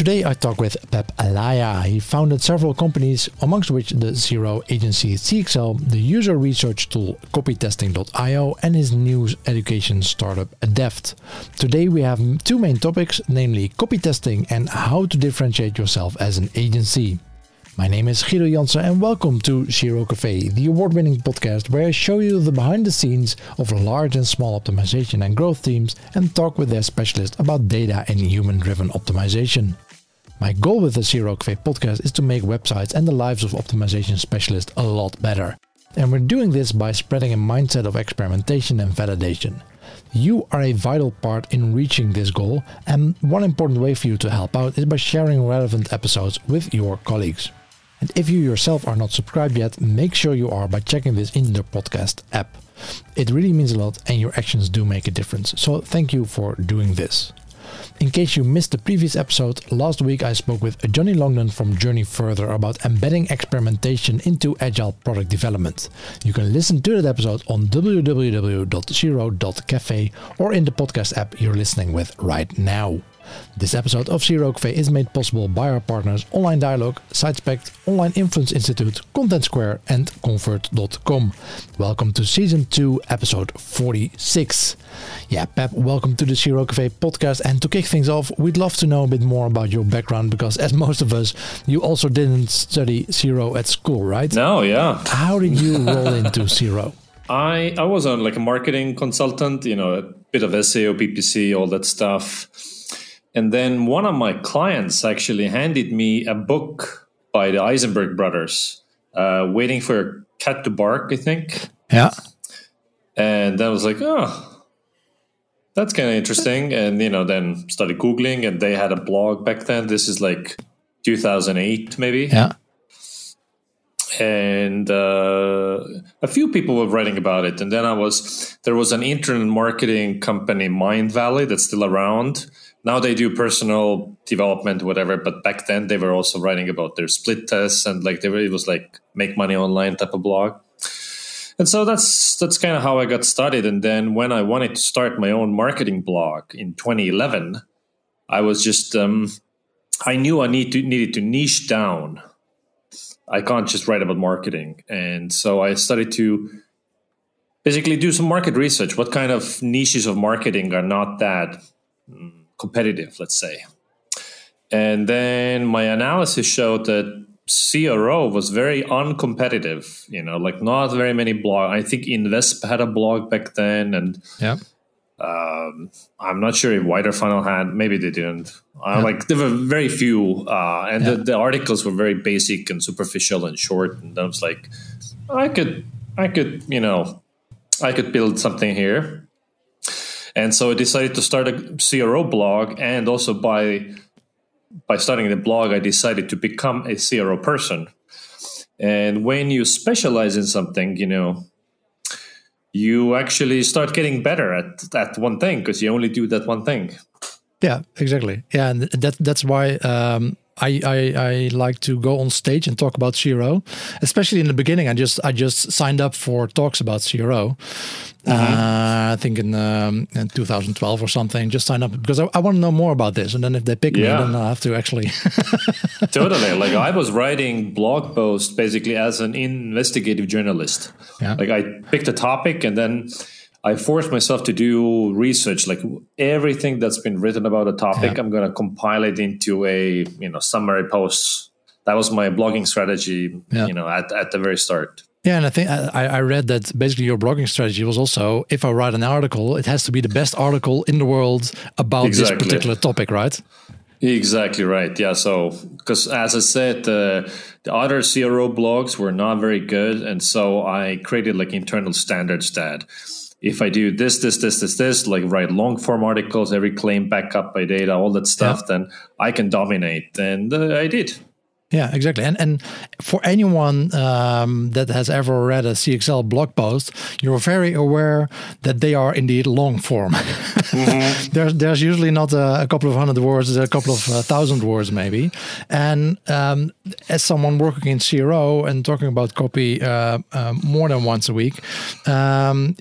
Today I talk with Peep Laja. He founded several companies, amongst which the CRO agency CXL, the user research tool copytesting.io, and his news education startup Adept. Today we have two main topics, namely copy testing and how to differentiate yourself as an agency. My name is Guido Jansen and welcome to CRO Cafe, the award winning podcast where I show you the behind the scenes of large and small optimization and growth teams and talk with their specialists about data and human driven optimization. My goal with the CRO Cafe podcast is to make websites and the lives of optimization specialists a lot better. And we're doing this by spreading a mindset of experimentation and validation. You are a vital part in reaching this goal, and one important way for you to help out is by sharing relevant episodes with your colleagues. And if you yourself are not subscribed yet, make sure you are by checking this in the podcast app. It really means a lot and your actions do make a difference. So thank you for doing this. In case you missed the previous episode, last week I spoke with Johnny Longden from Journey Further about embedding experimentation into agile product development. You can listen to that episode on www.cro.cafe or in the podcast app you're listening with right now. This episode of CRO Cafe is made possible by our partners Online Dialogue, SiteSpect, Online Influence Institute, Content Square, and Convert.com. Welcome to Season 2, Episode 46. Yeah, Pep, welcome to the CRO Cafe podcast. And to kick things off, we'd love to know a bit more about your background because, as most of us, you also didn't study CRO at school, right? No, yeah. How did you roll into CRO? I I was on like a marketing consultant, you know, a bit of SEO, PPC, all that stuff and then one of my clients actually handed me a book by the Eisenberg brothers, uh, Waiting for a Cat to Bark, I think. Yeah. And I was like, oh, that's kind of interesting. And, you know, then started Googling, and they had a blog back then. This is like 2008, maybe. Yeah. And uh, a few people were writing about it. And then I was, there was an internet marketing company, Mind Valley, that's still around now they do personal development whatever but back then they were also writing about their split tests and like they were it was like make money online type of blog. And so that's that's kind of how i got started. And then when i wanted to start my own marketing blog in 2011 i was just um, i knew i need to needed to niche down. I can't just write about marketing. And so i started to basically do some market research. What kind of niches of marketing are not that mm, competitive, let's say. And then my analysis showed that CRO was very uncompetitive. You know, like not very many blog. I think Invesp had a blog back then, and yeah. Um, I'm not sure if Wider Funnel had. Maybe they didn't. Uh, yeah. Like there were very few, uh, and yeah. the, the, articles were very basic and superficial and short. And I was like, I could, I could, you know, I could build something here. And so I decided to start a CRO blog, and also by by starting the blog, I decided to become a CRO person. And when you specialize in something, you know, you actually start getting better at that one thing because you only do that one thing. Yeah, exactly. Yeah, and that that's why um, I, I, I like to go on stage and talk about CRO, especially in the beginning. I just I just signed up for talks about CRO. Mm-hmm. Uh, I think in, um, in 2012 or something. Just sign up because I, I want to know more about this, and then if they pick yeah. me, then I have to actually. totally, like I was writing blog posts basically as an investigative journalist. Yeah. Like I picked a topic and then I forced myself to do research, like everything that's been written about a topic. Yeah. I'm going to compile it into a you know summary post. That was my blogging strategy, yeah. you know, at, at the very start. Yeah, and I think I, I read that basically your blogging strategy was also if I write an article, it has to be the best article in the world about exactly. this particular topic, right? Exactly right. Yeah. So, because as I said, uh, the other CRO blogs were not very good, and so I created like internal standards that if I do this, this, this, this, this, like write long form articles, every claim backed up by data, all that stuff, yeah. then I can dominate. And uh, I did. Yeah, exactly. And and for anyone um, that has ever read a CXL blog post, you're very aware that they are indeed long form. Mm-hmm. there's there's usually not a, a, couple of hundred words, a couple of uh, thousand words maybe. And um, as someone working in CRO and talking about copy uh, uh, more than once a week, um,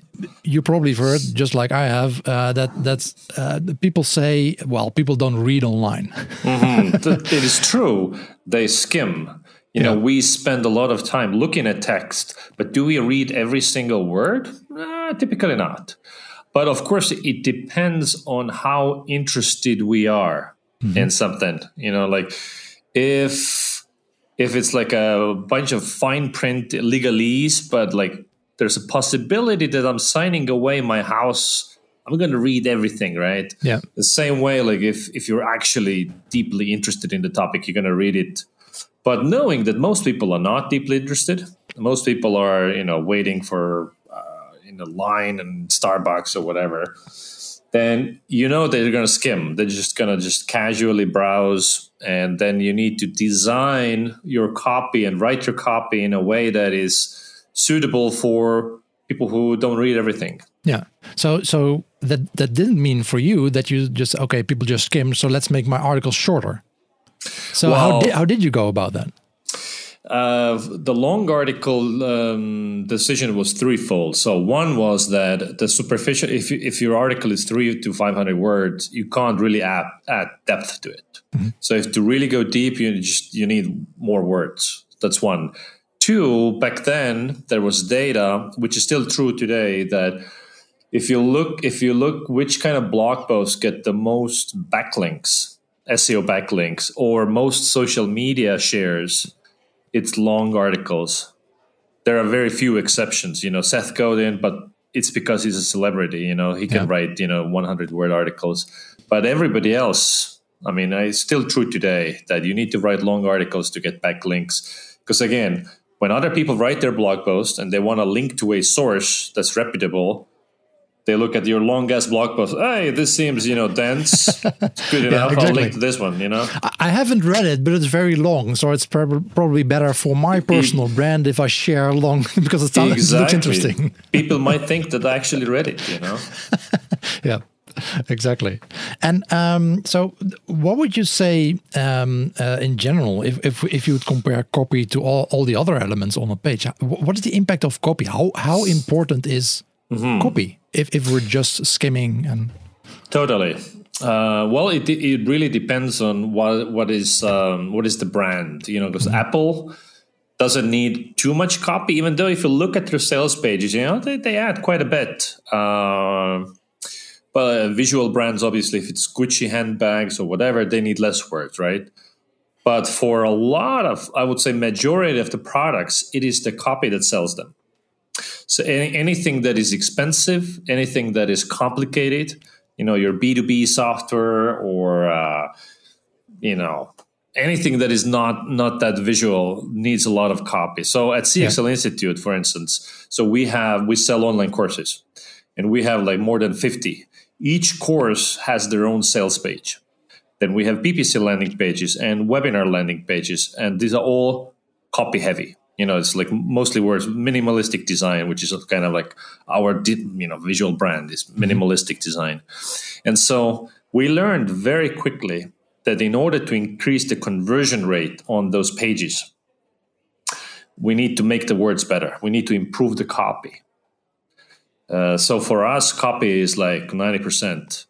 you probably have heard, just like I have, uh, that that's uh, people say, well, people don't read online. mm-hmm. it is true. They skim. You yeah. know, we spend a lot of time looking at text, but do we read every single word? Uh, typically not. But of course, it depends on how interested we are mm-hmm. in something. You know, like if if it's like a bunch of fine print legalese, but like there's a possibility that I'm signing away my house. I'm going to read everything, right? Yeah. The same way, like if if you're actually deeply interested in the topic, you're going to read it. But knowing that most people are not deeply interested, most people are, you know, waiting for uh, in a line in Starbucks or whatever, then you know they're going to skim. They're just going to just casually browse, and then you need to design your copy and write your copy in a way that is suitable for people who don't read everything. Yeah. So so that that didn't mean for you that you just okay, people just skim, so let's make my article shorter. So well, how did how did you go about that? Uh, the long article um, decision was threefold. So one was that the superficial, if if your article is three to five hundred words, you can't really add add depth to it. Mm-hmm. So if to really go deep, you just you need more words. That's one. Two, back then there was data, which is still true today, that if you look if you look which kind of blog posts get the most backlinks, SEO backlinks, or most social media shares, it's long articles. There are very few exceptions. You know, Seth Godin, but it's because he's a celebrity. You know, he can yeah. write you know 100 word articles, but everybody else. I mean, it's still true today that you need to write long articles to get backlinks. Because again, when other people write their blog post and they want to link to a source that's reputable, they look at your long ass blog post. Hey, this seems you know dense. It's good enough. yeah, exactly. I'll link to this one. You know, I haven't read it, but it's very long, so it's prob- probably better for my personal it, brand if I share long because it sounds exactly. looks interesting. People might think that I actually read it. You know. yeah. exactly. And um, so, what would you say um, uh, in general, if, if if you would compare copy to all, all the other elements on a page? What is the impact of copy? How how important is mm-hmm. copy if if we're just skimming and totally? Uh, well, it it really depends on what what is um, what is the brand, you know, because mm-hmm. Apple doesn't need too much copy, even though if you look at their sales pages, you know, they, they add quite a bit. Uh, but uh, visual brands, obviously, if it's Gucci handbags or whatever, they need less words, right? But for a lot of, I would say, majority of the products, it is the copy that sells them. So any, anything that is expensive, anything that is complicated, you know, your B two B software or uh, you know anything that is not not that visual needs a lot of copy. So at CXL yeah. Institute, for instance, so we have we sell online courses, and we have like more than fifty each course has their own sales page. Then we have PPC landing pages and webinar landing pages, and these are all copy heavy. You know, it's like mostly words minimalistic design, which is kind of like our you know visual brand is mm-hmm. minimalistic design, and so we learned very quickly that in order to increase the conversion rate on those pages, we need to make the words better. We need to improve the copy. Uh, so for us, copy is like ninety percent.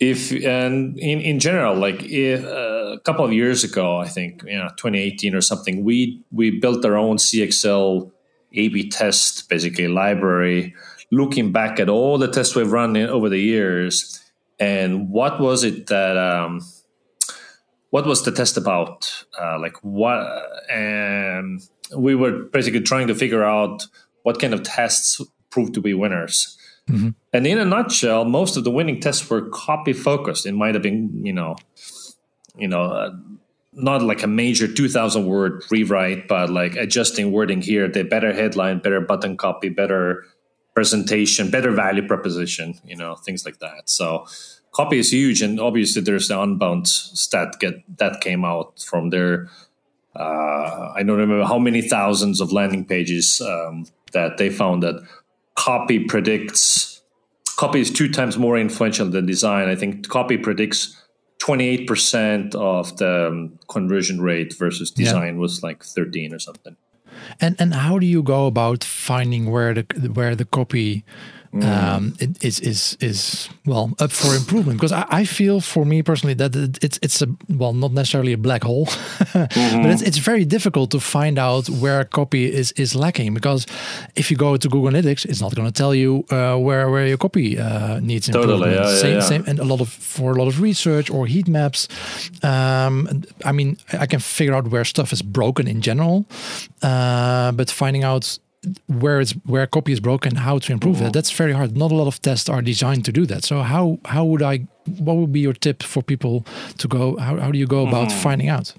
If and in in general, like if, uh, a couple of years ago, I think you know 2018 or something, we we built our own CXL A/B test, basically library, looking back at all the tests we've run in, over the years, and what was it that. Um, what was the test about? Uh, like what? And we were basically trying to figure out what kind of tests proved to be winners. Mm-hmm. And in a nutshell, most of the winning tests were copy focused. It might have been, you know, you know, uh, not like a major 2000 word rewrite, but like adjusting wording here, the better headline, better button copy, better presentation, better value proposition, you know, things like that. So copy is huge. And obviously there's the Unbounce stat get that came out from their, uh, I don't remember how many thousands of landing pages um, that they found that copy predicts copy is two times more influential than design. I think copy predicts 28% of the um, conversion rate versus design yeah. was like 13 or something. And and how do you go about finding where the where the copy um, is is is well up for improvement? Because I, I feel for me personally that it's it's a well not necessarily a black hole, mm-hmm. but it's it's very difficult to find out where a copy is is lacking. Because if you go to Google Analytics, it's not going to tell you uh, where where your copy uh, needs improvement. Totally, yeah, same, yeah, yeah. same, and a lot of for a lot of research or heat maps. Um, I mean, I can figure out where stuff is broken in general, uh, but finding out where it's where a copy is broken, how to improve mm-hmm. it. That's very hard. Not a lot of tests are designed to do that. So how how would I? What would be your tip for people to go? How how do you go about mm-hmm. finding out?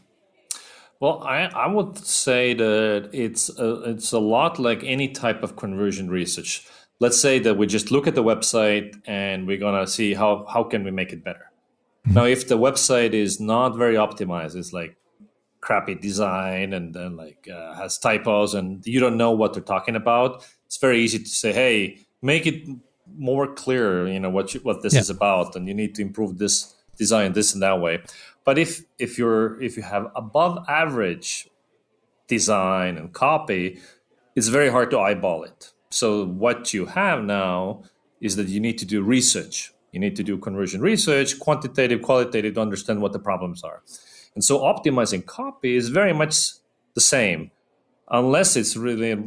Well, I, I would say that it's a, it's a lot like any type of conversion research. Let's say that we just look at the website and we're gonna see how how can we make it better. Mm-hmm. Now, if the website is not very optimized, it's like crappy design and then like uh, has typos and you don't know what they're talking about it's very easy to say hey make it more clear you know what you, what this yeah. is about and you need to improve this design this and that way. But if if you're if you have above average design and copy it's very hard to eyeball it. So what you have now is that you need to do research. You need to do conversion research quantitative qualitative to understand what the problems are and so optimizing copy is very much the same, unless it's really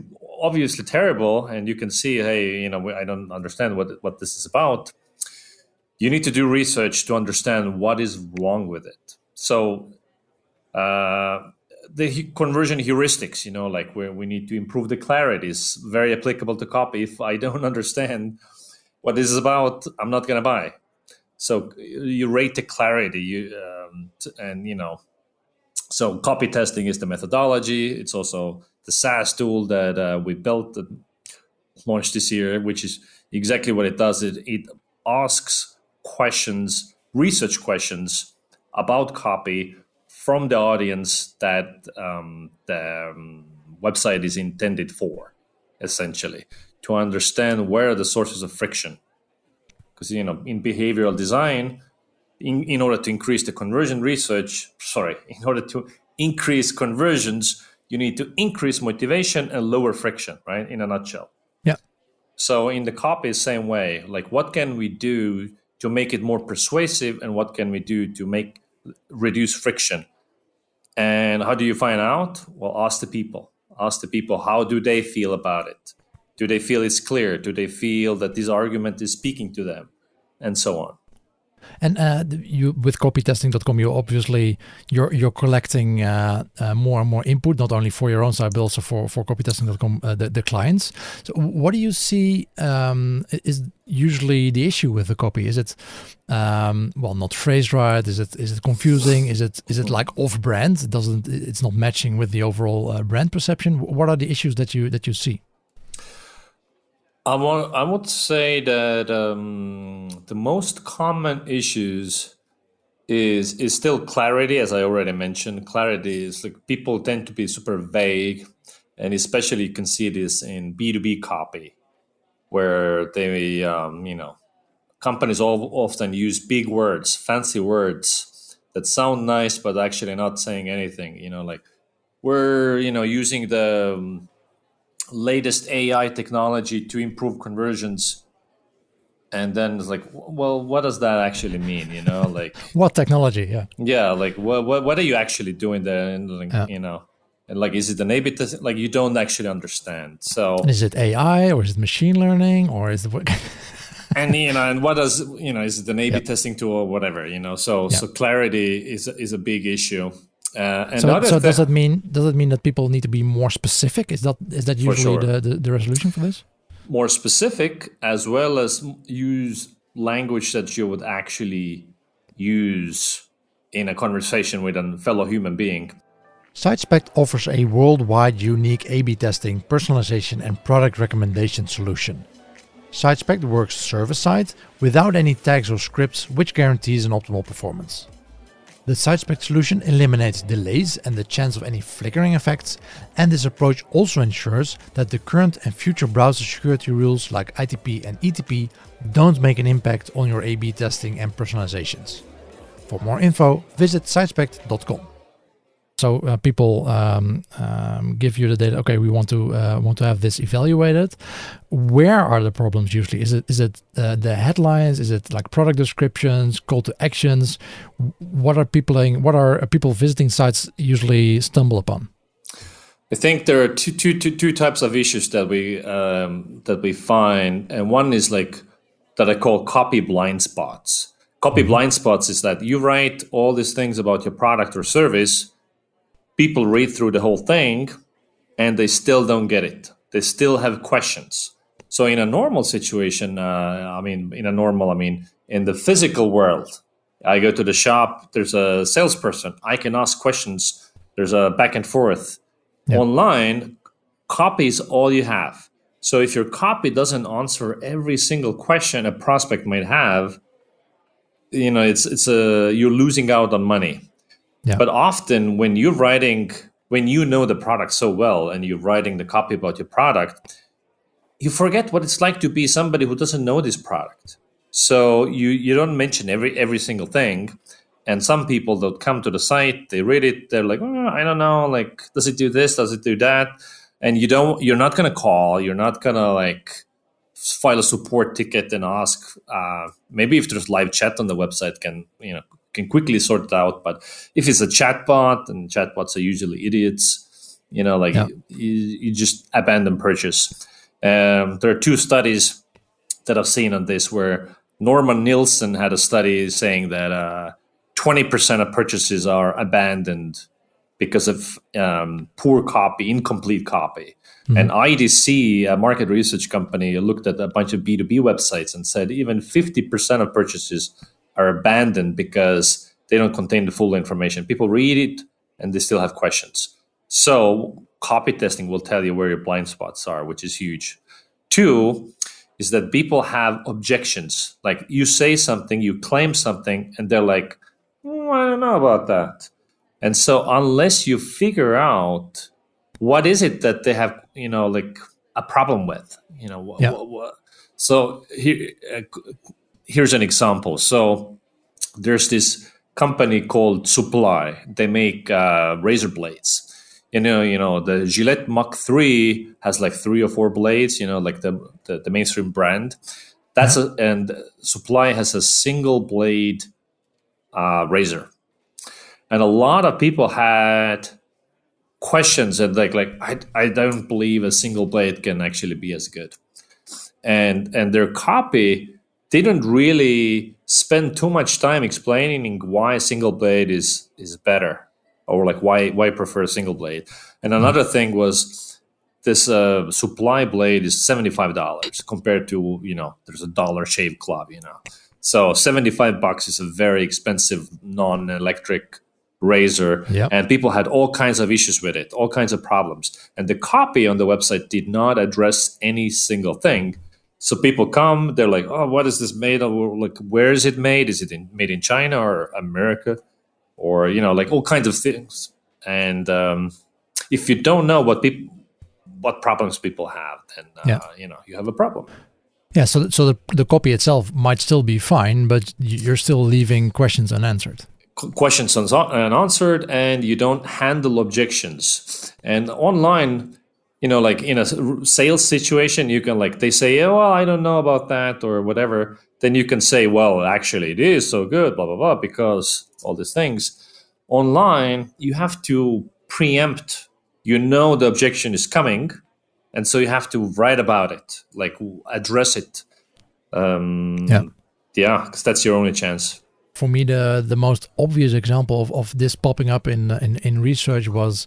obviously terrible and you can see, hey, you know, I don't understand what, what this is about. You need to do research to understand what is wrong with it. So, uh, the conversion heuristics, you know, like where we need to improve the clarity is very applicable to copy. If I don't understand what this is about, I'm not going to buy. So you rate the clarity, you um, and you know, so copy testing is the methodology. It's also the SaaS tool that uh, we built and launched this year, which is exactly what it does. It it asks questions, research questions about copy from the audience that um, the um, website is intended for, essentially, to understand where the sources of friction because you know in behavioral design in, in order to increase the conversion research sorry in order to increase conversions you need to increase motivation and lower friction right in a nutshell yeah so in the copy same way like what can we do to make it more persuasive and what can we do to make reduce friction and how do you find out well ask the people ask the people how do they feel about it do they feel it's clear? Do they feel that this argument is speaking to them? And so on. And uh, you with copytesting.com, you obviously you're you're collecting uh, uh, more and more input, not only for your own side, but also for for copytesting.com uh, the, the clients. So, what do you see um, is usually the issue with the copy? Is it um, well not phrased right? Is it is it confusing? Is it is it like off brand? It doesn't it's not matching with the overall uh, brand perception? What are the issues that you that you see? I, want, I would say that um, the most common issues is is still clarity, as I already mentioned. Clarity is like people tend to be super vague, and especially you can see this in B two B copy, where they um, you know companies all often use big words, fancy words that sound nice but actually not saying anything. You know, like we're you know using the um, latest AI technology to improve conversions. And then it's like, well, what does that actually mean? You know, like what technology? Yeah, yeah, like what what, what are you actually doing there? And like, yeah. you know, and like, is it an A/B test? Like, you don't actually understand. So, is it AI or is it machine learning or is it what? and you know, and what does you know? Is it an A/B yep. testing tool or whatever? You know, so yep. so clarity is is a big issue. Uh, and so, so does that mean does that mean that people need to be more specific? Is that is that usually sure. the, the, the resolution for this? More specific, as well as use language that you would actually use in a conversation with a fellow human being. SiteSpect offers a worldwide unique A/B testing, personalization, and product recommendation solution. SiteSpect works server-side without any tags or scripts, which guarantees an optimal performance. The SiteSpect solution eliminates delays and the chance of any flickering effects, and this approach also ensures that the current and future browser security rules like ITP and ETP don't make an impact on your A-B testing and personalizations. For more info, visit sitespect.com. So uh, people um, um, give you the data. Okay, we want to uh, want to have this evaluated. Where are the problems usually? Is it is it uh, the headlines? Is it like product descriptions, call to actions? What are people what are people visiting sites usually stumble upon? I think there are two, two, two, two types of issues that we um, that we find, and one is like that I call copy blind spots. Copy mm-hmm. blind spots is that you write all these things about your product or service, people read through the whole thing, and they still don't get it. They still have questions. So in a normal situation, uh, I mean, in a normal, I mean, in the physical world, I go to the shop. There's a salesperson. I can ask questions. There's a back and forth yeah. Online, copy is all you have. So if your copy doesn't answer every single question a prospect might have, you know, it's it's a you're losing out on money. Yeah. But often when you're writing when you know the product so well and you're writing the copy about your product, you forget what it's like to be somebody who doesn't know this product. So you you don't mention every every single thing and some people that come to the site they read it they're like oh, i don't know like does it do this does it do that and you don't you're not to call you're not to like file a support ticket and ask uh, maybe if there's live chat on the website can you know can quickly sort it out but if it's a chatbot and chatbots are usually idiots you know like yeah. you, you, just abandon purchase um, there are two studies that i've seen on this where norman nielsen had a study saying that uh, 20% of purchases are abandoned because of um, poor copy, incomplete copy. Mm-hmm. And IDC, a market research company, looked at a bunch of B2B websites and said even 50% of purchases are abandoned because they don't contain the full information. People read it and they still have questions. So, copy testing will tell you where your blind spots are, which is huge. Two is that people have objections. Like you say something, you claim something, and they're like, mm, I don't know about that. And so unless you figure out what is it that they have, you know, like a problem with, you know, yeah. so here, uh, here's an example. So there's this company called Supply. They make uh, razor blades. You know, you know, the Gillette Mach 3 has like three or four blades, you know, like the, the, the mainstream brand. That's a, and Supply has a single blade uh, razor, and a lot of people had questions and like like I, I don't believe a single blade can actually be as good and and their copy didn't really spend too much time explaining why a single blade is is better or like why why prefer a single blade and hmm. another thing was this uh, supply blade is $75 compared to you know there's a dollar shave club you know so 75 bucks is a very expensive non-electric razor yep. and people had all kinds of issues with it, all kinds of problems. And the copy on the website did not address any single thing. So people come, they're like, "Oh, what is this made of? Like, where is it made? Is it in, made in China or America, or you know, like all kinds of things?" And um, if you don't know what people, what problems people have, then uh, yeah. you know you have a problem. Yeah, so so the the copy itself might still be fine, but you're still leaving questions unanswered. Questions unanswered, and you don't handle objections. And online, you know, like in a sales situation, you can like they say, "Oh, well, I don't know about that" or whatever. Then you can say, "Well, actually, it is so good," blah blah blah, because all these things. Online, you have to preempt. You know the objection is coming and so you have to write about it like address it um yeah yeah because that's your only chance for me the the most obvious example of, of this popping up in in, in research was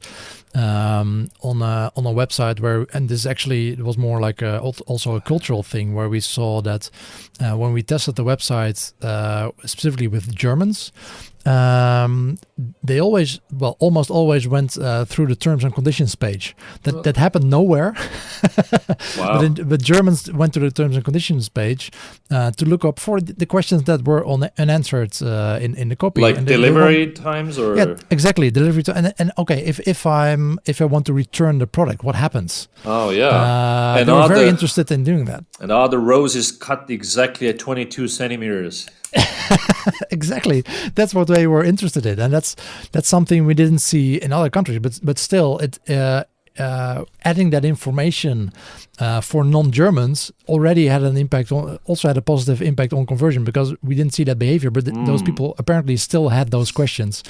um, on a on a website where and this actually it was more like a, also a cultural thing where we saw that uh, when we tested the website uh, specifically with Germans um, they always, well, almost always went uh, through the terms and conditions page. That that happened nowhere. wow. but, in, but, Germans went to the terms and conditions page uh, to look up for the questions that were on unanswered uh, in in the copy. Like and delivery they, times, or yeah, exactly delivery time. And, and okay, if if I'm if I want to return the product, what happens? Oh yeah, uh, and they were very the, interested in doing that. And are the roses cut exactly at 22 centimeters? exactly. That's what they were interested in, and that's that's something we didn't see in other countries. But but still, it uh, uh, adding that information uh, for non-Germans already had an impact on, also had a positive impact on conversion because we didn't see that behavior, but th- mm. those people apparently still had those questions.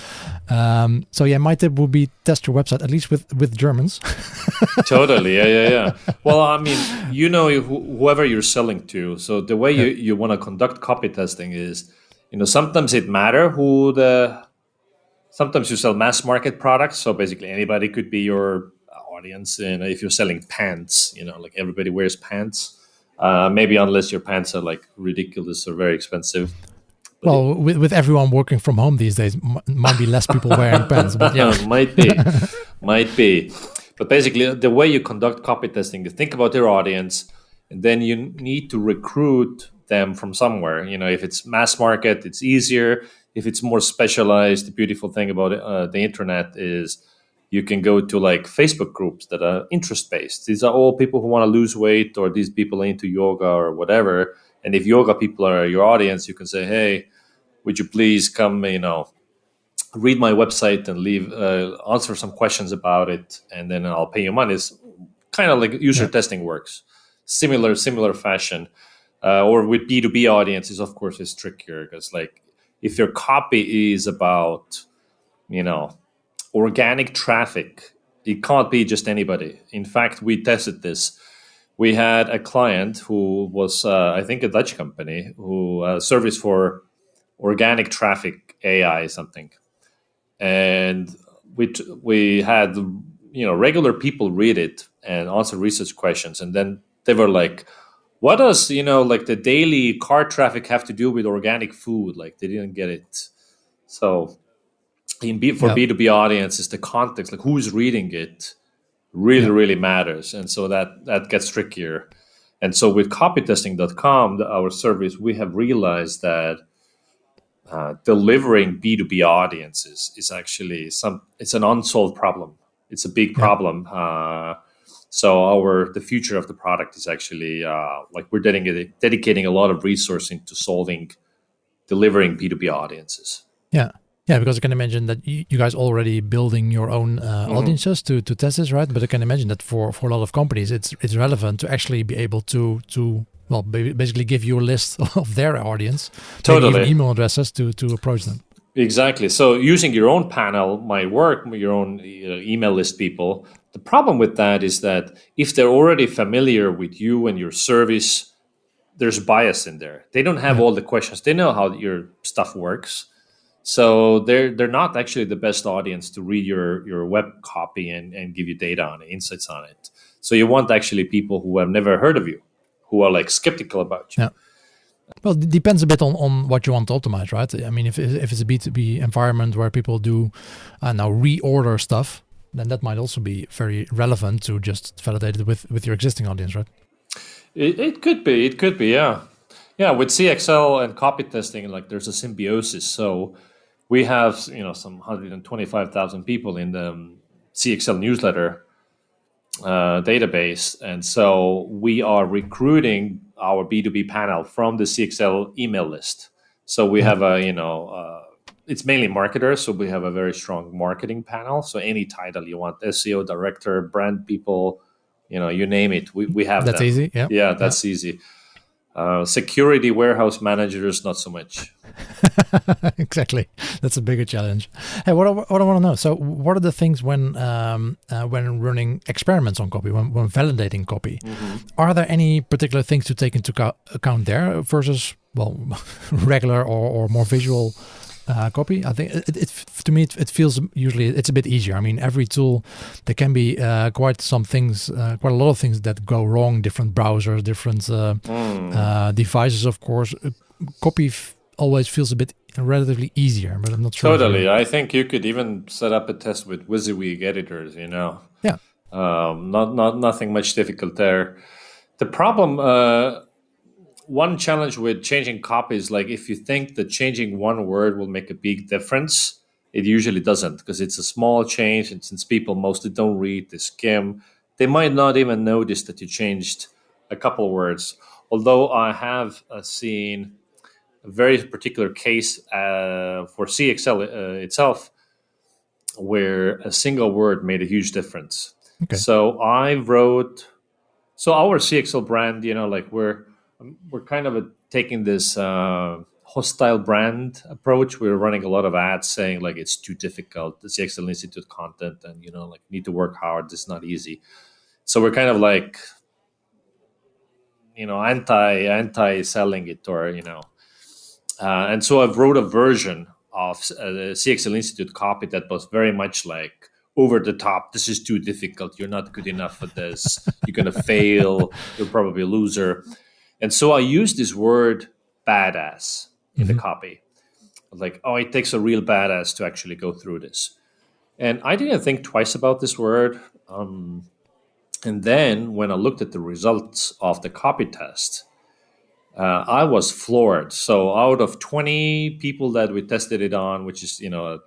Um, so yeah, my tip would be test your website at least with with Germans. totally, yeah, yeah, yeah. Well, I mean, you know, wh- whoever you're selling to, so the way yeah. you you want to conduct copy testing is, you know, sometimes it matter who the sometimes you sell mass market products so basically anybody could be your audience. And if you're selling pants, you know, like everybody wears pants. Uh, maybe unless your pants are like ridiculous or very expensive. But well, it, with, with everyone working from home these days, m- might be less people wearing pants. But yeah, might be, might be. But basically, the way you conduct copy testing, you think about your audience, and then you need to recruit them from somewhere. You know, if it's mass market, it's easier. If it's more specialized, the beautiful thing about uh, the internet is you can go to like Facebook groups that are interest based. These are all people who want to lose weight or these people into yoga or whatever. And if yoga people are your audience, you can say, hey, would you please come, you know, read my website and leave, uh, answer some questions about it, and then I'll pay you money. It's kind of like user yeah. testing works, similar, similar fashion. Uh, or with B2B audiences, of course, is trickier because like if your copy is about, you know, organic traffic. It can't be just anybody. In fact, we tested this. We had a client who was, uh, I think, a Dutch company who uh, service for organic traffic AI something, and we we had you know regular people read it and answer research questions, and then they were like, "What does you know like the daily car traffic have to do with organic food?" Like they didn't get it. So in B, for B two B audiences, the context, like who's reading it, really really matters, and so that that gets trickier. And so with copytesting.com, our service, we have realized that uh, delivering B two B audiences is actually some it's an unsolved problem. It's a big problem. Uh, so our the future of the product is actually uh, like we're dedicating dedicating a lot of resource to solving delivering B two B audiences. Yeah. Yeah, because I can imagine that you, you guys already building your own uh, mm-hmm. audiences to, to test this, right? But I can imagine that for, for a lot of companies, it's it's relevant to actually be able to to well basically give you a list of their audience, totally email addresses to to approach them. Exactly. So using your own panel might work, your own email list people. The problem with that is that if they're already familiar with you and your service, there's bias in there. They don't have yeah. all the questions. They know how your stuff works so they're they're not actually the best audience to read your your web copy and, and give you data on it, insights on it. So you want actually people who have never heard of you, who are like skeptical about you. Yeah. Well, it depends a bit on, on what you want to optimize, right? I mean, if if it's a B two B environment where people do uh, now reorder stuff, then that might also be very relevant to just validate it with with your existing audience, right? It, it could be. It could be. Yeah. Yeah. With CXL and copy testing, like there's a symbiosis. So we have you know some 125,000 people in the CXL newsletter uh, database, and so we are recruiting our B2B panel from the CXL email list. So we have a you know uh, it's mainly marketers, so we have a very strong marketing panel. So any title you want, SEO director, brand people, you know, you name it, we, we have. That's them. easy. Yeah, yeah, that's yeah. easy. Uh, security warehouse managers, not so much. exactly, that's a bigger challenge. Hey, what I, what I want to know. So, what are the things when um, uh, when running experiments on copy, when, when validating copy? Mm-hmm. Are there any particular things to take into account there versus well, regular or, or more visual uh, copy. I think it, it, to me it, it, feels usually it's a bit easier. I mean, every tool there can be uh, quite some things, uh, quite a lot of things that go wrong. Different browsers, different mm. devices, of course. Uh, copy f- always feels a bit relatively easier, but I'm not sure. Totally, I think you could even set up a test with WYSIWYG editors. You know, yeah, um, not not nothing much difficult there. The problem one challenge with changing copies, like if you think that changing one word will make a big difference, it usually doesn't because it's a small change. And since people mostly don't read, they skim, they might not even notice that you changed a couple words. Although I have uh, seen a very particular case uh, for CXL uh, itself where a single word made a huge difference. Okay. So I wrote, so our CXL brand, you know, like we're we're kind of taking this uh, hostile brand approach. We're running a lot of ads saying like it's too difficult, the CXL Institute content, and you know, like need to work hard. It's not easy. So we're kind of like, you know, anti anti selling it, or you know, uh, and so I've wrote a version of uh, the CXL Institute copy that was very much like over the top. This is too difficult. You're not good enough for this. You're gonna fail. You're probably a loser. And so I used this word badass in mm-hmm. the copy. Like, oh, it takes a real badass to actually go through this. And I didn't think twice about this word. Um, and then when I looked at the results of the copy test, uh, I was floored. So out of 20 people that we tested it on, which is, you know, a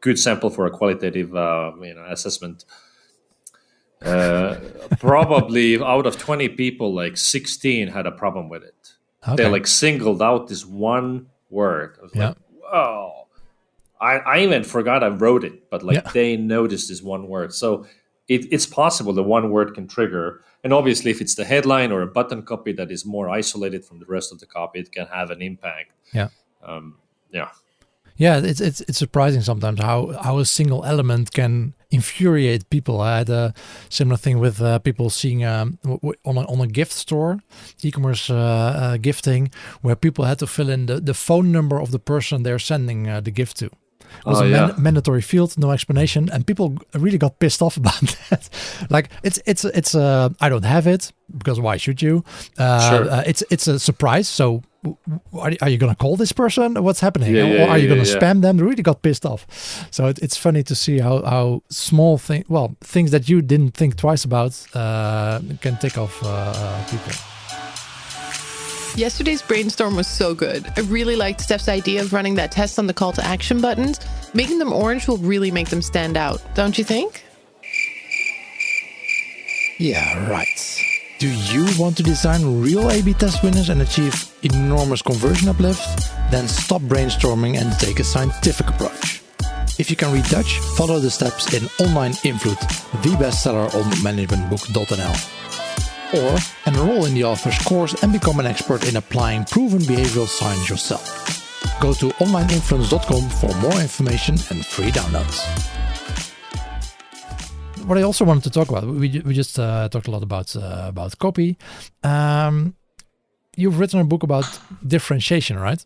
good sample for a qualitative, uh, you know, assessment, uh, probably out of 20 people, like 16 had a problem with it. Okay. They like singled out this one word. I was yeah. like, whoa. I, I even forgot I wrote it, but like yeah. they noticed this one word. So it, it's possible the one word can trigger. And obviously, if it's the headline or a button copy that is more isolated from the rest of the copy, it can have an impact. Yeah. Um, yeah. Yeah, it's it's it's surprising sometimes how how a single element can infuriate people. I had a similar thing with uh, people seeing um, on a, on a gift store, e-commerce uh, uh, gifting, where people had to fill in the, the phone number of the person they're sending uh, the gift to. It was oh, a man- mandatory field, no explanation, and people really got pissed off about that. like it's it's it's uh, I don't have it because why should you? Uh, sure. Uh, it's it's a surprise, so are, are you going to call this person? What's happening? Yeah, yeah, or are you going to spam them? They really got pissed off. So it, it's funny to see how, how small thing, well, things that you didn't think twice about uh, can take off uh, uh, people. Yesterday's brainstorm was so good. I really liked Steph's idea of running that test on the call to action buttons. Making them orange will really make them stand out, don't you think? Yeah, right. Do you want to design real A B test winners and achieve enormous conversion uplift? Then stop brainstorming and take a scientific approach. If you can read Dutch, follow the steps in Online Invloed, the bestseller on managementbook.nl or enroll in the author's course and become an expert in applying proven behavioral science yourself. Go to onlineinfluence.com for more information and free downloads. What I also wanted to talk about, we, we just uh, talked a lot about uh, about copy. Um, you've written a book about differentiation, right?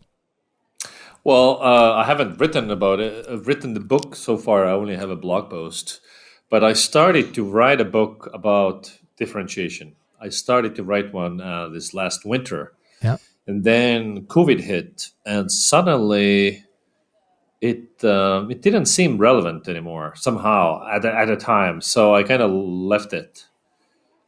Well, uh, I haven't written about it. I've written the book so far. I only have a blog post, but I started to write a book about differentiation. I started to write one uh, this last winter. Yeah. And then COVID hit, and suddenly it um, it didn't seem relevant anymore somehow at a, at a time. So I kind of left it,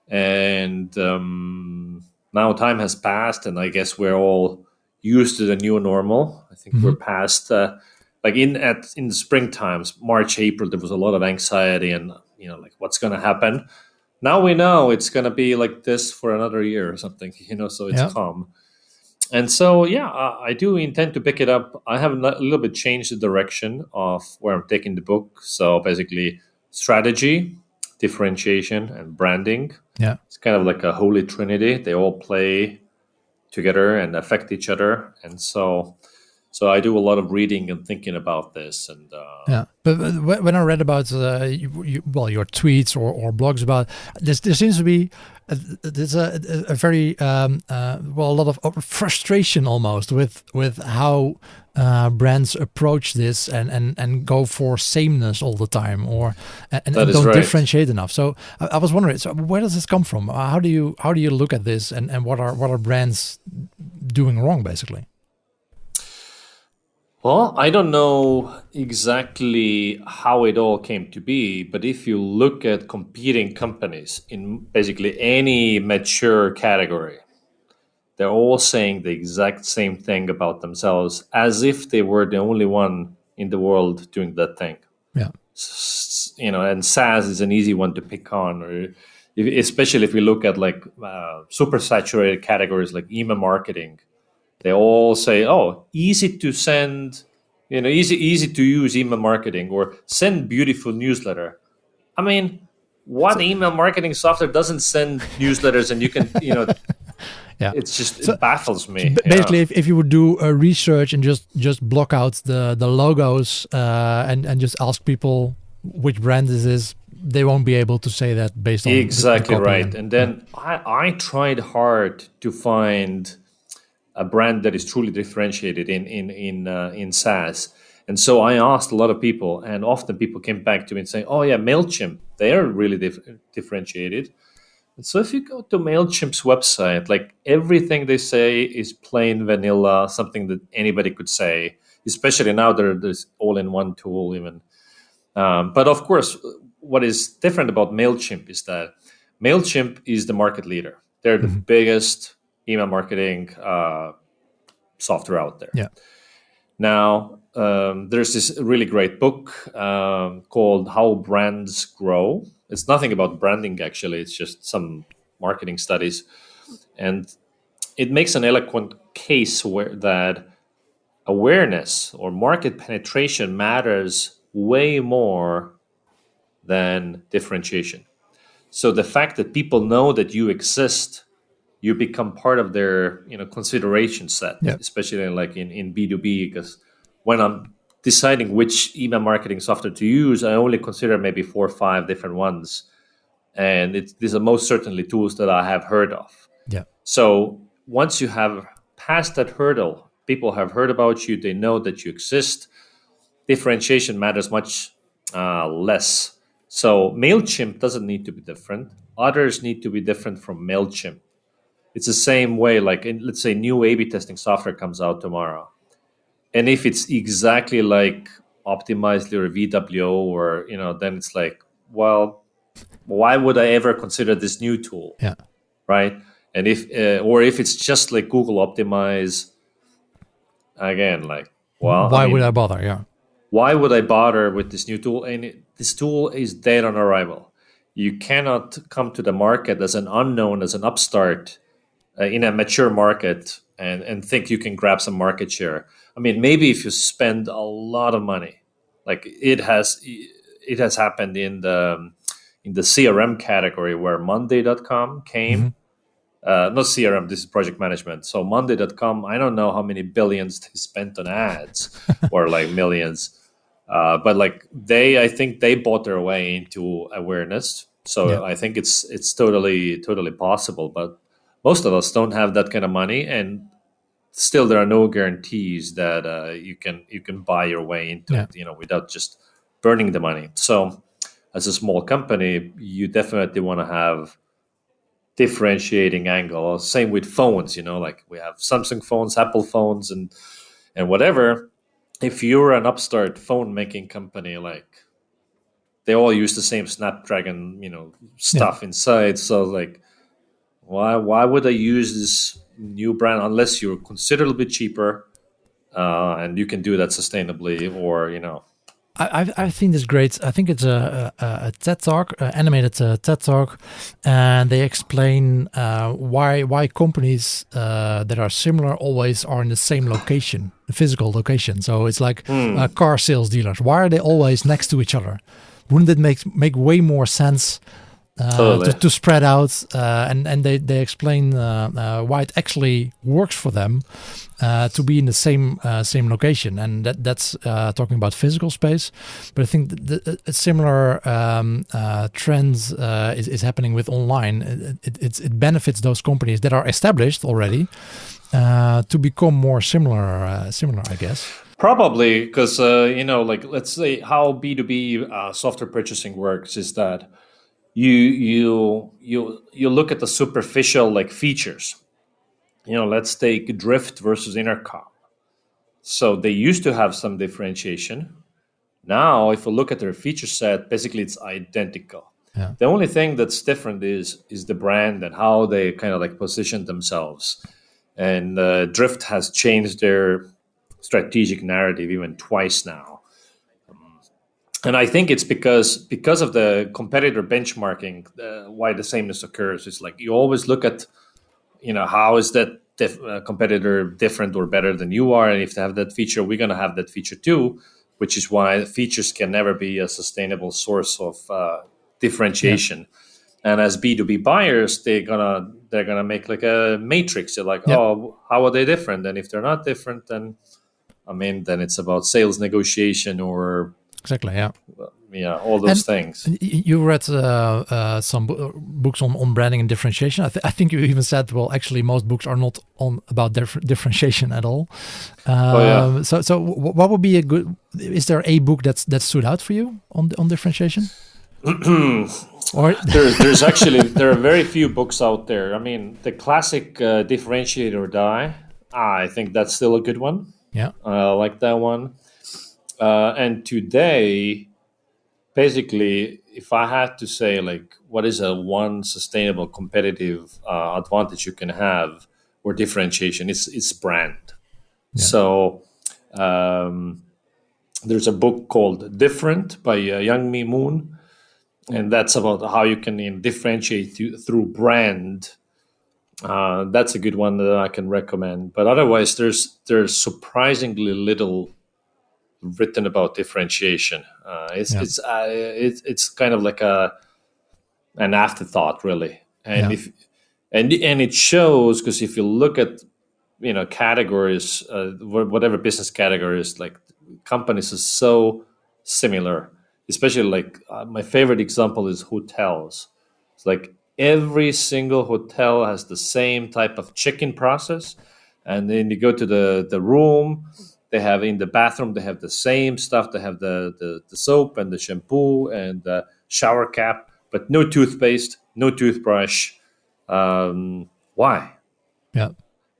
and um, now time has passed, and I guess we're all used to the new normal. I think mm-hmm. we're past. Uh, like in at in the spring times, March, April, there was a lot of anxiety and you know like what's going to happen now we know it's going to be like this for another year or something you know so it's yeah. calm and so yeah I, I, do intend to pick it up. I have a little bit changed the direction of where i'm taking the book. So basically strategy differentiation and branding. Yeah. It's kind of like a holy trinity. They all play together and affect each other. And so so I do a lot of reading and thinking about this. And uh, yeah, but when I read about uh, you, you, well your tweets or, or blogs about this, there seems to be there's a, a very um, uh, well a lot of frustration almost with with how uh, brands approach this and, and, and go for sameness all the time or and, and don't right. differentiate enough. So I, I, was wondering, so where does this come from? How do you how do you look at this and, and what are what are brands doing wrong basically? Well, I don't know exactly how it all came to be, but if you look at competing companies in basically any mature category, they're all saying the exact same thing about themselves as if they were the only one in the world doing that thing. Yeah. You know, and SaaS is an easy one to pick on, or if, especially if we look at like uh, super saturated categories like email marketing they all say, "Oh, easy to send, you know, easy easy to use email marketing or send beautiful newsletter." I mean, what email marketing software doesn't send newsletters and you can, you know, yeah it's just so, it baffles me so basically if, if you would do a research and just just block out the the logos uh, and and just ask people which brand this is they won't be able to say that based on exactly the, the right and, and then yeah. I, I tried hard to find a brand that is truly differentiated in in in uh, in SaaS. And so I asked a lot of people, and often people came back to me and saying, "Oh yeah, Mailchimp, they are really dif- differentiated." And so if you go to Mailchimp's website, like everything they say is plain vanilla, something that anybody could say. Especially now there, there's all-in-one tool even. Um, but of course, what is different about Mailchimp is that Mailchimp is the market leader. They're the mm-hmm. biggest email marketing uh, software out there. Yeah. Now, um, there's this really great book um, called How Brands Grow. It's nothing about branding, actually, it's just some marketing studies. And it makes an eloquent case where that awareness or market penetration matters way more than differentiation. So the fact that people know that you exist you become part of their you know consideration set yeah. especially in, like in, in b2b because when i'm deciding which email marketing software to use i only consider maybe four or five different ones. And it's these are most certainly tools that i have heard of. Yeah. So once you have passed that hurdle people have heard about you they know that you exist differentiation matters much uh, less. So mailchimp doesn't need to be different. Others need to be different from mailchimp it's the same way like in, let's say new a b testing software comes out tomorrow. And if it's exactly like optimizely or vwo or you know then it's like well why would i ever consider this new tool? Yeah. Right? And if uh, or if it's just like google optimize again like well why I mean, would i bother? Yeah. why would i bother with this new tool? And it, this tool is dead on arrival. You cannot come to the market as an unknown as an upstart uh, in a mature market and, and think you can grab some market share. I mean, maybe if you spend a lot of money, like it has, it has happened in the in the CRM category where Monday.com came. Mm-hmm. Uh, not CRM, this is project management. So Monday.com, I don't know how many billions they spent on ads or like millions. Uh, but like they, I think they bought their way into awareness. So yeah. I think it's it's totally totally possible. But most of us don't have that kind of money and still there are no guarantees that uh, you can you can buy your way into yeah. it you know without just burning the money so as a small company you definitely want to have differentiating angle same with phones you know like we have samsung phones apple phones and and whatever if you're an upstart phone making company like they all use the same snapdragon you know stuff yeah. inside so like why why would I use this new brand unless you're considerably cheaper uh, and you can do that sustainably or you know I, I think this great. I think it's a, a, a TED talk, animated uh, TED talk, and they explain uh, why why companies uh, that are similar always are in the same location, the physical location. So it's like mm. car sales dealers. Why are they always next to each other? Wouldn't it make make way more sense uh, to, to, spread out, uh, and and they they explain uh, uh why it actually works for them uh, to be in the same uh, same location, and that that's talking about physical space. But I think the, the, a similar um, trends is is happening with online. It, it, it benefits those companies that are established already to become more similar. similar, I guess. Probably because you know, like let's say how B two B software purchasing works is that you you you you look at the superficial like features. You know let's take drift versus intercom. So they used to have some differentiation. Now if we look at their feature set basically it's identical. Yeah. the only thing that's different is is the brand and how they kind of like position themselves. And uh, drift has changed their strategic narrative even twice now and I think it's because because of the competitor benchmarking uh, why the sameness occurs. It's like you always look at, you know, how is that dif- uh, competitor different or better than you are, and if they have that feature, we're going to have that feature too. Which is why features can never be a sustainable source of uh, differentiation. Yeah. And as B two B buyers, they're gonna they're gonna make like a matrix. They're like, yeah. oh, how are they different? And if they're not different, then I mean, then it's about sales negotiation or exactly, yeah, yeah, all those and things. You read uh, uh, some books on, on branding and differentiation. I, th- I, think you even said, well, actually, most books are not on about dif- differentiation at all. Um, oh, yeah. Um, so, so what would be a good? Is there a book that's that stood out for you on on differentiation? or there's, there's actually there are very few books out there. I mean, the classic uh, differentiate or die. Ah, I think that's still a good one. Yeah, I like that one. Uh, and today, basically, if I had to say like what is a one sustainable competitive uh, advantage you can have or differentiation, it's it's brand. Yeah. So um, there's a book called Different by uh, Youngme Moon, and that's about how you can you know, differentiate th- through brand. Uh, that's a good one that I can recommend. But otherwise, there's there's surprisingly little written about differentiation. Uh, it's yeah. it's uh, it's it's kind of like a an afterthought, really. And yeah. if and and it shows because if you look at you know categories, uh, whatever business categories, like companies are so similar. Especially like uh, my favorite example is hotels. It's like every single hotel has the same type of check-in process, and then you go to the the room they have in the bathroom they have the same stuff. They have the, the, the soap and the shampoo and the shower cap but no toothpaste no toothbrush. Um, why? Yeah.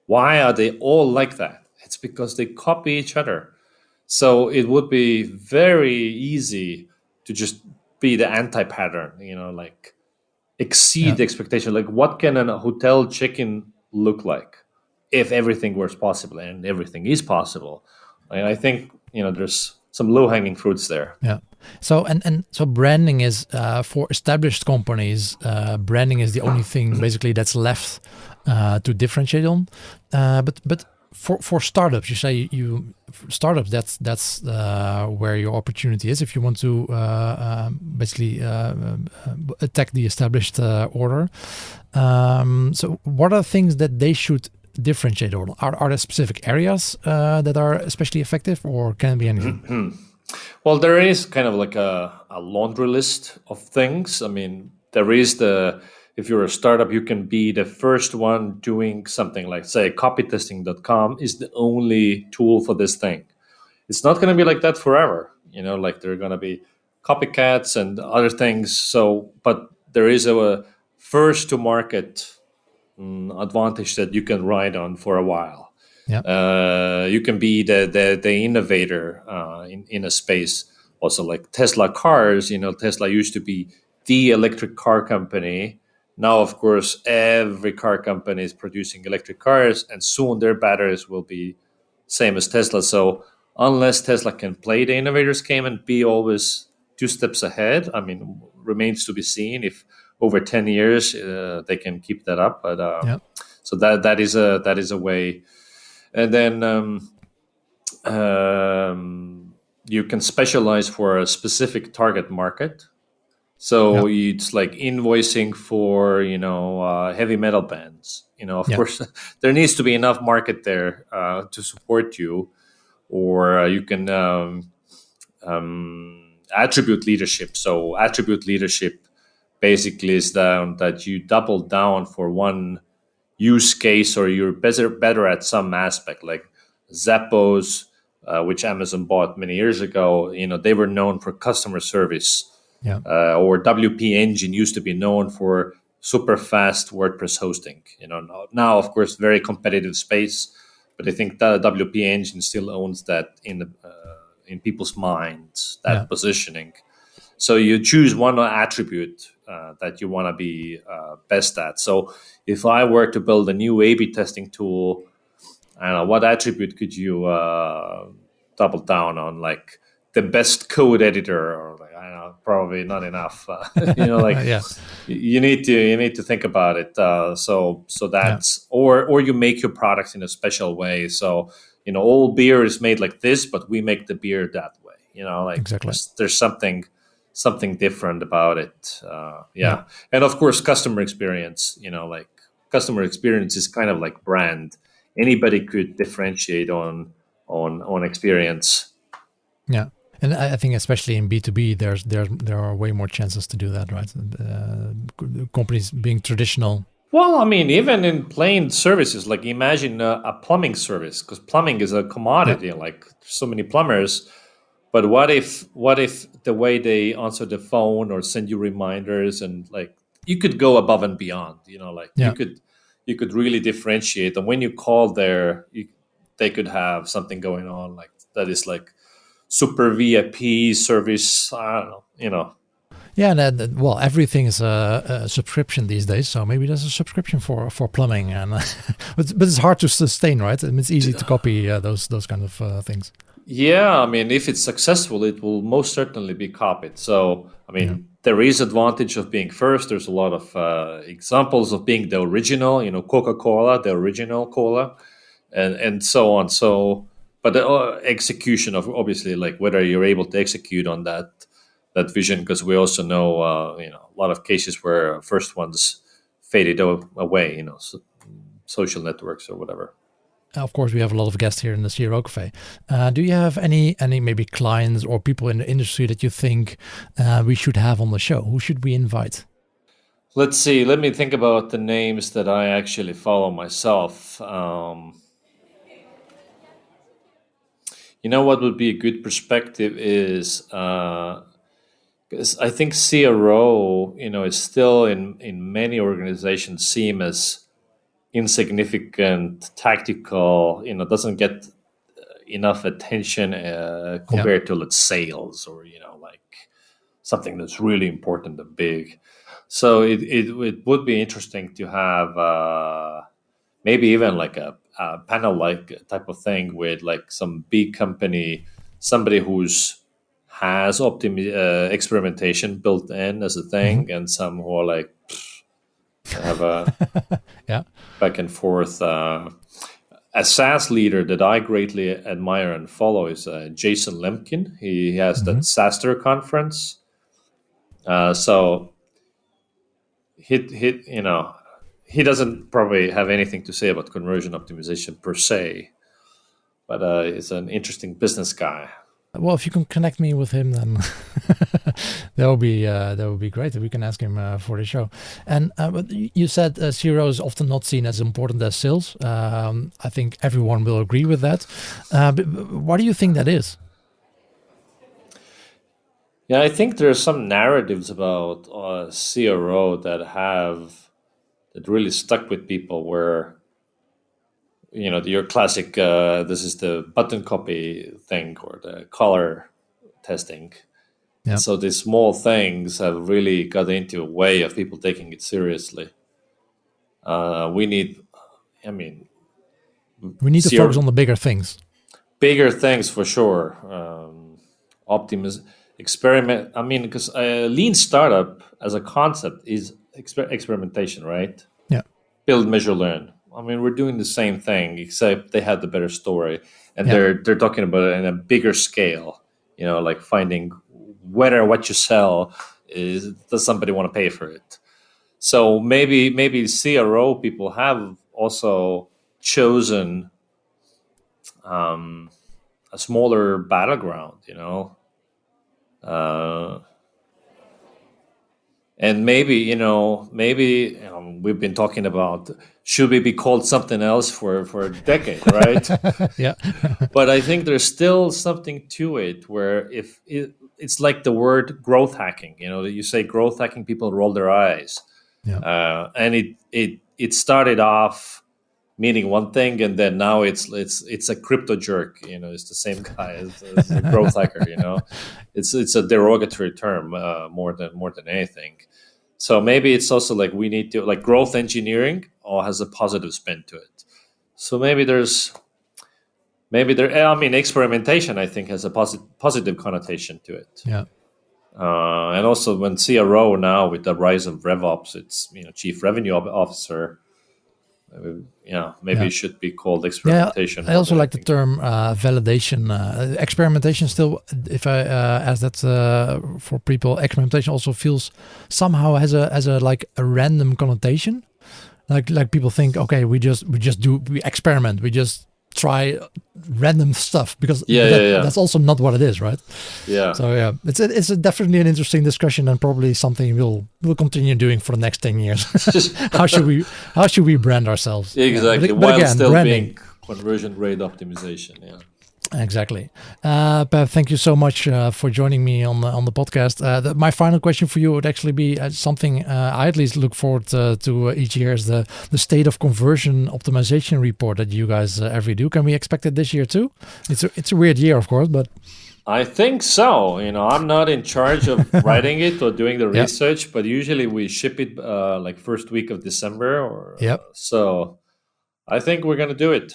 Why are they all like that? It's because they copy each other. So it would be very easy to just be the anti-pattern you know like exceed yeah. the expectation. Like what can a hotel check-in look like if everything was possible and everything is possible And I think you know there's some low hanging fruits there. Yeah. So and and so branding is uh, for established companies. Uh, branding is the only thing basically that's left uh, to differentiate on. Uh, but but for for startups, you say you startups. That's that's uh, where your opportunity is if you want to uh, um, basically attack the established order. Um, so what are things that they should differentiate or are, are there specific areas uh, that are especially effective or can be anything? Mm-hmm. well there is kind of like a, a, laundry list of things. I mean there is the if you're a startup you can be the first one doing something like say copytesting.com is the only tool for this thing. It's not going to be like that forever you know like there are going to be copycats and other things. So but there is a, a first to market advantage that you can ride on for a while. Yeah. Uh, you can be the the, the innovator uh, in in a space. Also, like Tesla cars, you know, Tesla used to be the electric car company. Now, of course, every car company is producing electric cars, and soon their batteries will be same as Tesla. So, unless Tesla can play the innovators game and be always two steps ahead, I mean, remains to be seen if over 10 years uh, they can keep that up but uh, yeah. so that that is a that is a way. And then um, um, you can specialize for a specific target market. So it's like invoicing for you know uh, heavy metal bands. You know of course there needs to be enough market there uh, to support you. Or uh, you can um, um, attribute leadership. So attribute leadership basically is down that you double down for one use case or you're better better at some aspect like zappos uh, which amazon bought many years ago you know they were known for customer service yeah. uh, or wp engine used to be known for super fast wordpress hosting you know now of course very competitive space but i think the wp engine still owns that in the uh, in people's minds that yeah. positioning so you choose one attribute uh, that you want to be uh, best at. So if I were to build a new A/B testing tool, know, what attribute could you uh, double down on? Like the best code editor, or like, I I know, probably not enough. You know, like yeah. you need to you need to think about it. Uh, so so that's yeah. or or you make your products in a special way. So you know, all beer is made like this, but we make the beer that way. You know, like exactly. there's, there's something something different about it. Uh, yeah. and of course, customer experience. You know, like customer experience is kind of like brand. Anybody could differentiate on on on experience. Yeah. And I think especially in B two B, there's there there are way more chances to do that, right? Uh, companies being traditional. Well, I mean, even in plain services, like imagine a, a plumbing service, because plumbing is a commodity. Yeah. Like so many plumbers, but what if what if the way they answer the phone or send you reminders and like you could go above and beyond. You know, like yeah. you could you could really differentiate. And when you call there, you, they could have something going on like that is like super VIP service. I don't know, you know. Yeah, and, well, everything is a, a, subscription these days. So maybe there's a subscription for for plumbing, and but, but it's hard to sustain, right? I mean, it's easy to copy uh, those those kind of uh, things. Yeah, I mean, if it's successful, it will most certainly be copied. So, I mean, yeah. there is advantage of being first. There's a lot of uh, examples of being the original. You know, Coca Cola, the original cola, and and so on. So but the uh, execution of obviously like whether you're able to execute on that that vision because we also know uh, you know a lot of cases where first ones faded away you know so, social networks or whatever of course we have a lot of guests here in the CRO cafe. Uh, do you have any any maybe clients or people in the industry that you think uh, we should have on the show? Who should we invite? Let's see. Let me think about the names that i actually follow myself. Um, you know what would be a good perspective is because uh, I think CRO, you know, is still in in many organizations seen as insignificant, tactical. You know, doesn't get enough attention uh, compared yeah. to let's sales or you know like something that's really important and big. So it it, it would be interesting to have uh, maybe even like a uh, panel like type of thing with like some big company, somebody who's has optimi- uh, experimentation built in as a thing, mm-hmm. and some who are like have a yeah back and forth. Uh, a SaaS leader that I greatly admire and follow is uh, Jason Lemkin. He has mm-hmm. that SaaStr conference. Uh, so hit hit you know he doesn't probably have anything to say about conversion optimization per se, but uh, he's an interesting business guy. Well, if you can connect me with him, then that would be uh, that would be great. We can ask him uh, for the show. And uh, you said uh, CRO is often not seen as important as sales. Um, I think everyone will agree with that. Uh, why do you think that is? Yeah, I think there are some narratives about uh, CRO that have that really stuck with people were you know your classic uh, this is the button copy thing or the color testing yeah. so these small things have really got into a way of people taking it seriously uh, we need i mean we need to focus on the bigger things bigger things for sure um, optimism experiment i mean because a lean startup as a concept is exper- experimentation, right? Yeah. Build, measure, learn. I mean, we're doing the same thing, except they had the better story, and yeah. they're they're talking about it in a bigger scale. You know, like finding whether what you sell is does somebody want to pay for it. So maybe maybe CRO people have also chosen um, a smaller battleground. You know. Uh, and maybe you know maybe um, we've been talking about should we be called something else for for a decade right? Yeah. But i think there's still something to it where if it, it's like the word growth hacking you know you say growth hacking people roll their eyes. Yeah. Uh, and it it it started off meaning one thing and then now it's it's it's a crypto jerk you know it's the same guy as, as a growth hacker you know? It's it's a derogatory term uh, more than more than anything. So maybe it's also like we need to like growth engineering all has a positive spin to it. So maybe there's maybe there i mean experimentation i think has a positive positive connotation to it. Yeah. Uh, and also when CRO now with the rise of RevOps, it's you know chief revenue officer. Uh, yeah, maybe yeah. it should be called experimentation. Yeah, I also like the term uh, validation. Uh, experimentation still, if I uh, ask that uh, for people, experimentation also feels somehow has a as a like a random connotation. Like like people think, okay, we just we just do we experiment, we just try random stuff because yeah, that, yeah, yeah. that's also not what it is, right? Yeah. So yeah, it's a, it's a definitely an interesting discussion and probably something we'll we'll continue doing for the next ten years. how should we how should we brand ourselves? Exactly. Yeah, but, but While again, still branding, being conversion rate optimization. Yeah. Exactly. Uh, Peep, thank you so much uh, for joining me on the, on the podcast. Uh, the, my final question for you would actually be uh, something uh, I at least look forward to, to each year is the, the state of conversion optimization report that you guys uh, every do. Can we expect it this year too? It's a, it's a weird year, of course, but. I think so. You know, I'm not in charge of writing it or doing the research, but usually we ship it like first week of December. Or, yep. so I think we're going to do it.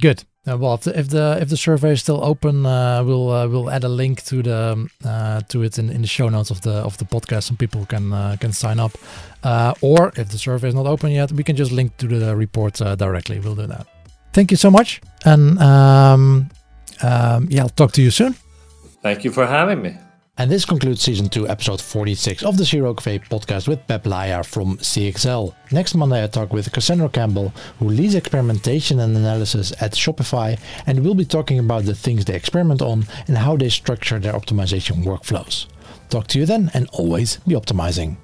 Good. Uh, well, if the, if the if the survey is still open, uh, we'll uh, we'll add a link to the um, uh, to it in, in the show notes of the of the podcast, so people can uh, can sign up. Uh, or if the survey is not open yet, we can just link to the report directly. We'll do that. Thank you so much, and um, um, yeah, I'll talk to you soon. Thank you for having me. And this concludes season 2, episode 46 of the CRO Cafe podcast with Peep Laja from CXL. Next Monday, I talk with Cassandra Campbell, who leads experimentation and analysis at Shopify, and we'll be talking about the things they experiment on and how they structure their optimization workflows. Talk to you then, and always be optimizing.